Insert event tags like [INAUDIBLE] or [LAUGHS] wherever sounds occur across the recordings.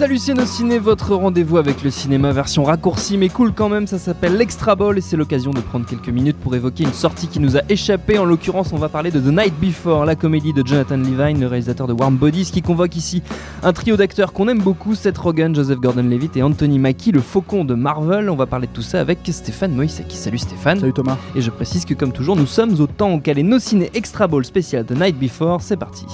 Salut Ciné, votre rendez-vous avec le cinéma version raccourcie mais cool quand même, ça s'appelle l'Extra Ball et c'est l'occasion de prendre quelques minutes pour évoquer une sortie qui nous a échappé. En l'occurrence, on va parler de The Night Before, la comédie de Jonathan Levine, le réalisateur de Warm Bodies, qui convoque ici un trio d'acteurs qu'on aime beaucoup, Seth Rogen, Joseph Gordon-Levitt et Anthony Mackie, le faucon de Marvel. On va parler de tout ça avec Stéphane Moïsaki. Salut Stéphane. Salut Thomas. Et je précise que comme toujours, nous sommes au temps auquel est nos ciné Extra Ball spécial The Night Before. C'est parti.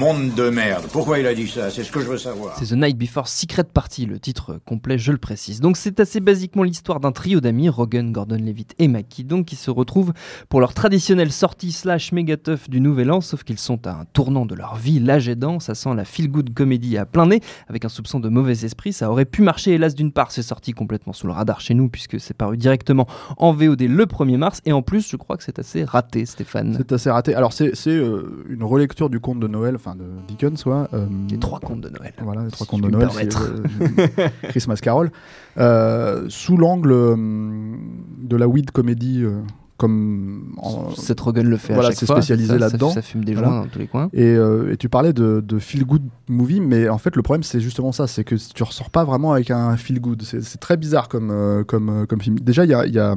Monde de merde. Pourquoi il a dit ça? C'est ce que je veux savoir. C'est The Night Before Secret Party, le titre complet, je le précise. Donc c'est assez basiquement l'histoire d'un trio d'amis, Rogan, Gordon-Levitt et Mackie, donc qui se retrouvent pour leur traditionnelle sortie slash méga du Nouvel An, sauf qu'ils sont à un tournant de leur vie, l'âge aidant, ça sent la feel-good comédie à plein nez, avec un soupçon de mauvais esprit. Ça aurait pu marcher, hélas d'une part, c'est sorti complètement sous le radar chez nous, puisque c'est paru directement en VOD le 1er mars, et en plus, je crois que c'est assez raté, Stéphane. C'est assez raté. Alors c'est euh, une relecture du conte de Noël, enfin de Dickens, quoi. Euh, les trois contes de Noël. Voilà, les trois contes de Noël. Euh, [LAUGHS] Christmas Carol. Euh, sous l'angle de la weed comédie comme Seth Rogen le fait voilà, c'est spécialisé là-dedans. Ça, fume des joints dans tous les coins. Et, et tu parlais de, de, feel good movie, mais en fait le problème c'est justement ça, c'est que tu ressors pas vraiment avec un feel good. C'est très bizarre comme comme comme film. Déjà il y a, y a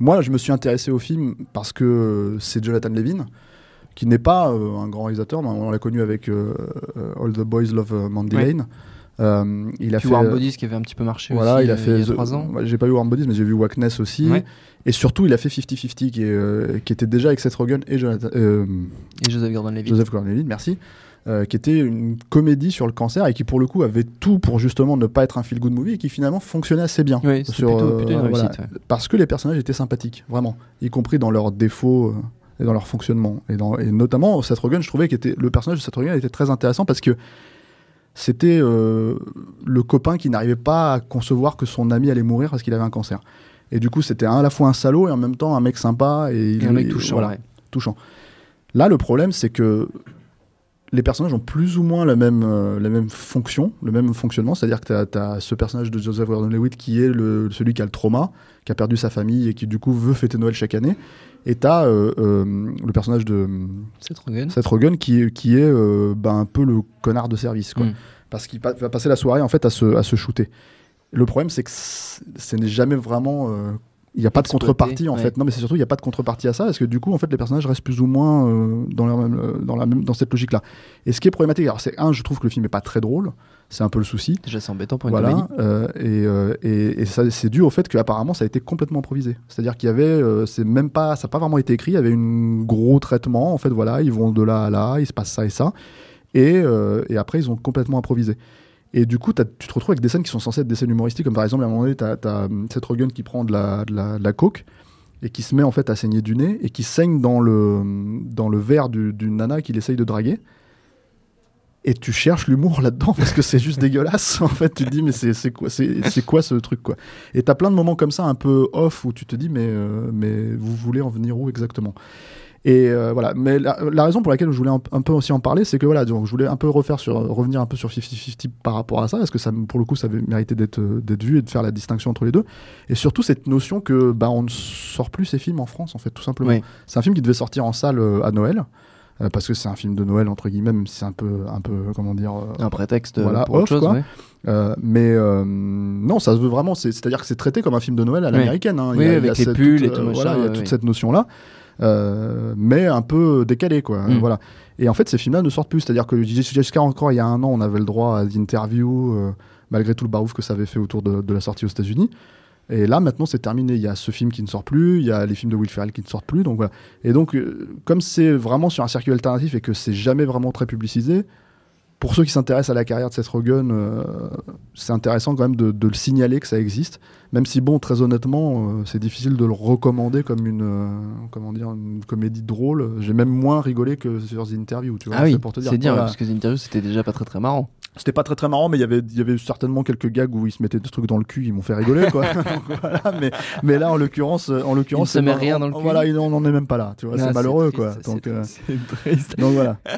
moi je me suis intéressé au film parce que c'est Jonathan Levin qui n'est pas euh, un grand réalisateur, mais on l'a connu avec euh, euh, All the Boys Love Mandy Lane. il a fait Warm Bodies qui avait un petit peu marché voilà, aussi, il a fait il y a 3 ans. J'ai pas eu Warm Bodies, mais j'ai vu Wackness aussi. Et surtout, il a fait 50-50, qui, qui, était déjà avec Seth Rogen et, Jonathan, et Joseph Gordon-Levitt. Joseph Gordon-Levitt, merci. qui était une comédie sur le cancer et qui pour le coup avait tout pour justement ne pas être un feel good movie et qui finalement fonctionnait assez bien. Oui, sur, plutôt, plutôt une réussite, voilà, Parce que les personnages étaient sympathiques, vraiment, y compris dans leurs défauts et dans leur fonctionnement. Et, dans, et notamment, Seth Rogen, je trouvais que le personnage de Seth Rogen était très intéressant parce que c'était euh, le copain qui n'arrivait pas à concevoir que son ami allait mourir parce qu'il avait un cancer. Et du coup, c'était à la fois un salaud et en même temps un mec sympa et, et un mec touchant. Voilà, touchant. Là, le problème, c'est que les personnages ont plus ou moins la même, euh, la même fonction, le même fonctionnement. C'est-à-dire que tu as, ce personnage de Joseph Gordon-Levitt qui est le, celui qui a le trauma, qui a perdu sa famille et qui du coup veut fêter Noël chaque année. Et tu as euh, euh, le personnage de Seth Rogen, Seth Rogen qui, qui est ben, un peu le connard de service. Quoi. Mm. Parce qu'il va passer la soirée en fait à se, à se shooter. Le problème, c'est que ce n'est jamais vraiment il n'y a pas de contrepartie en fait. Non, mais c'est surtout il n'y a pas de contrepartie à ça, parce que du coup, en fait, les personnages restent plus ou moins euh, dans, la même, euh, dans, la même, dans cette logique-là. Et ce qui est problématique, alors c'est un, je trouve que le film n'est pas très drôle, c'est un peu le souci. Déjà, c'est embêtant pour une voilà. Euh, et, et, et ça, c'est dû au fait qu'apparemment, ça a été complètement improvisé. C'est-à-dire qu'il y avait, c'est même pas, ça n'a pas vraiment été écrit. Il y avait un gros traitement. En fait, voilà, ils vont de là à là, il se passe ça et ça, et, et après, ils ont complètement improvisé. Et du coup, tu te retrouves avec des scènes qui sont censées être des scènes humoristiques, comme par exemple, à un moment donné, tu as, as, Seth Rogen qui prend de la, de, la, de la, coke et qui se met en fait à saigner du nez et qui saigne dans le, dans le verre d'une du nana qu'il essaye de draguer. Et tu cherches l'humour [LAUGHS] là-dedans parce que c'est juste dégueulasse. En fait, tu te dis, mais c'est quoi, quoi ce truc quoi? Et tu as plein de moments comme ça, un peu off, où tu te dis, mais, euh, mais vous voulez en venir où exactement? Et euh, voilà. Mais la, la, raison pour laquelle je voulais un, un, peu aussi en parler, c'est que voilà, donc je voulais un peu refaire sur, revenir un peu sur 50-50 par rapport à ça, parce que ça, pour le coup, ça avait mérité d'être d'être vu et de faire la distinction entre les deux. Et surtout cette notion que bah, on ne sort plus ces films en France, en fait, tout simplement. Oui. C'est un film qui devait sortir en salle euh, à Noël. Euh, parce que c'est un film de Noël entre guillemets, même si c'est un peu, un peu, comment dire, euh, un prétexte voilà, pour off, autre chose. Quoi. Ouais. Euh, mais non, ça se veut vraiment. C'est-à-dire que c'est traité comme un film de Noël à l'américaine. Hein. Oui, avec les cette, pulls et tout machin. Voilà, il y a toute cette notion là. Euh, mais un peu décalé quoi. Mm. voilà. Et en fait ces films là ne sortent plus. C'est à dire que jusqu'à encore il y a un an on avait le droit à d'interviews euh, malgré tout le barouf que ça avait fait autour de, de la sortie aux états unis et là maintenant c'est terminé. Il y a ce film qui ne sort plus. Il y a les films de Will Ferrell qui ne sortent plus. Donc voilà. Et donc euh, comme c'est vraiment sur un circuit alternatif et que c'est jamais vraiment très publicisé pour ceux qui s'intéressent à la carrière de Seth Rogen, euh, c'est intéressant quand même de, de, le signaler que ça existe, même si bon, très honnêtement, euh, c'est difficile de le recommander comme une, euh, comment dire, une comédie drôle. J'ai même moins rigolé que sur The Interview, tu vois. Ah oui, pour te dire. c'est dire, parce que The Interview c'était déjà pas très très marrant. C'était pas très très marrant, mais il y avait, il y avait certainement quelques gags où ils se mettaient des trucs dans le cul, ils m'ont fait rigoler, quoi. [LAUGHS] Voilà, mais, mais là, en l'occurrence, en l'occurrence, se met rien dans le cul. Voilà, on n'en est même pas là, tu vois, c'est malheureux, triste, quoi. c'est Donc, euh, triste, donc voilà. [LAUGHS]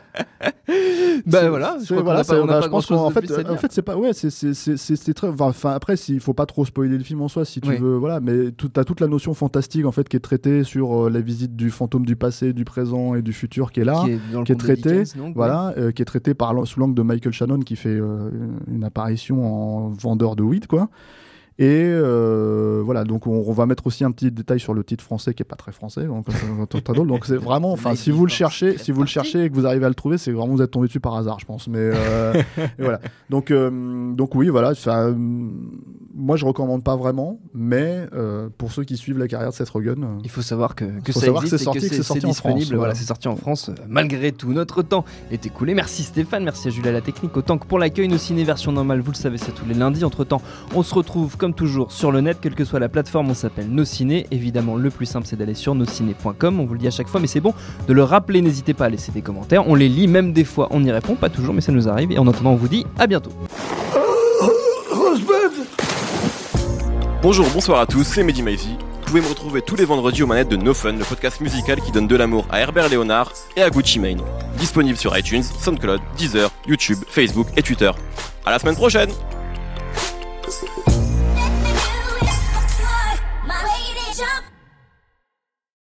C'est- voilà, je crois voilà, a pas- c'est- on a pas je pense qu'en fait, à en fait, c'est pas, ouais, c'est, c'est, très, enfin, après, s'il faut pas trop spoiler le film en soi, si tu Oui. veux, voilà, mais tout, t'as toute la notion fantastique, en fait, qui est traitée sur euh, la visite du fantôme du passé, du présent et du futur qui est là. qui est, dans le qui est conte de traité, Dickens, donc, Voilà, euh, qui est traité par, sous l'angle de Michael Shannon qui fait euh, une apparition en vendeur de weed, quoi. Et euh, voilà, donc on, va mettre aussi un petit détail sur le titre français qui est pas très français, donc. Donc c'est vraiment, enfin, si vous le cherchez, si vous le cherchez et que vous arrivez à le trouver, c'est vraiment vous êtes tombé dessus par hasard, je pense. Mais euh, voilà. Donc donc oui, voilà. ça, moi, je recommande pas vraiment, mais euh, pour ceux qui suivent la carrière de Seth Rogen, euh, Il faut savoir que, que Faut ça savoir que existe c'est et sorti, que que c'est sorti en disponible. France, voilà, voilà. c'est sorti en France euh, malgré tout. Notre temps est écoulé. Merci Stéphane, merci à Jules à la technique. Autant que pour l'accueil, nos ciné version normale, vous le savez, c'est tous les lundis. Entre temps, on se retrouve comme toujours sur le net, quelle que soit la plateforme, on s'appelle Nos Ciné. Évidemment, le plus simple, c'est d'aller sur nosciné.com. On vous le dit à chaque fois, mais c'est bon de le rappeler. N'hésitez pas à laisser des commentaires. On les lit, même des fois, on y répond, pas toujours, mais ça nous arrive. Et en attendant, on vous dit à bientôt. Bonjour, bonsoir à tous, c'est Mehdi Maizy. Vous pouvez me retrouver tous les vendredis aux manettes de No Fun, le podcast musical qui donne de l'amour à Herbert Léonard et à Gucci Mane. Disponible sur iTunes, SoundCloud, Deezer, YouTube, Facebook et Twitter. À la semaine prochaine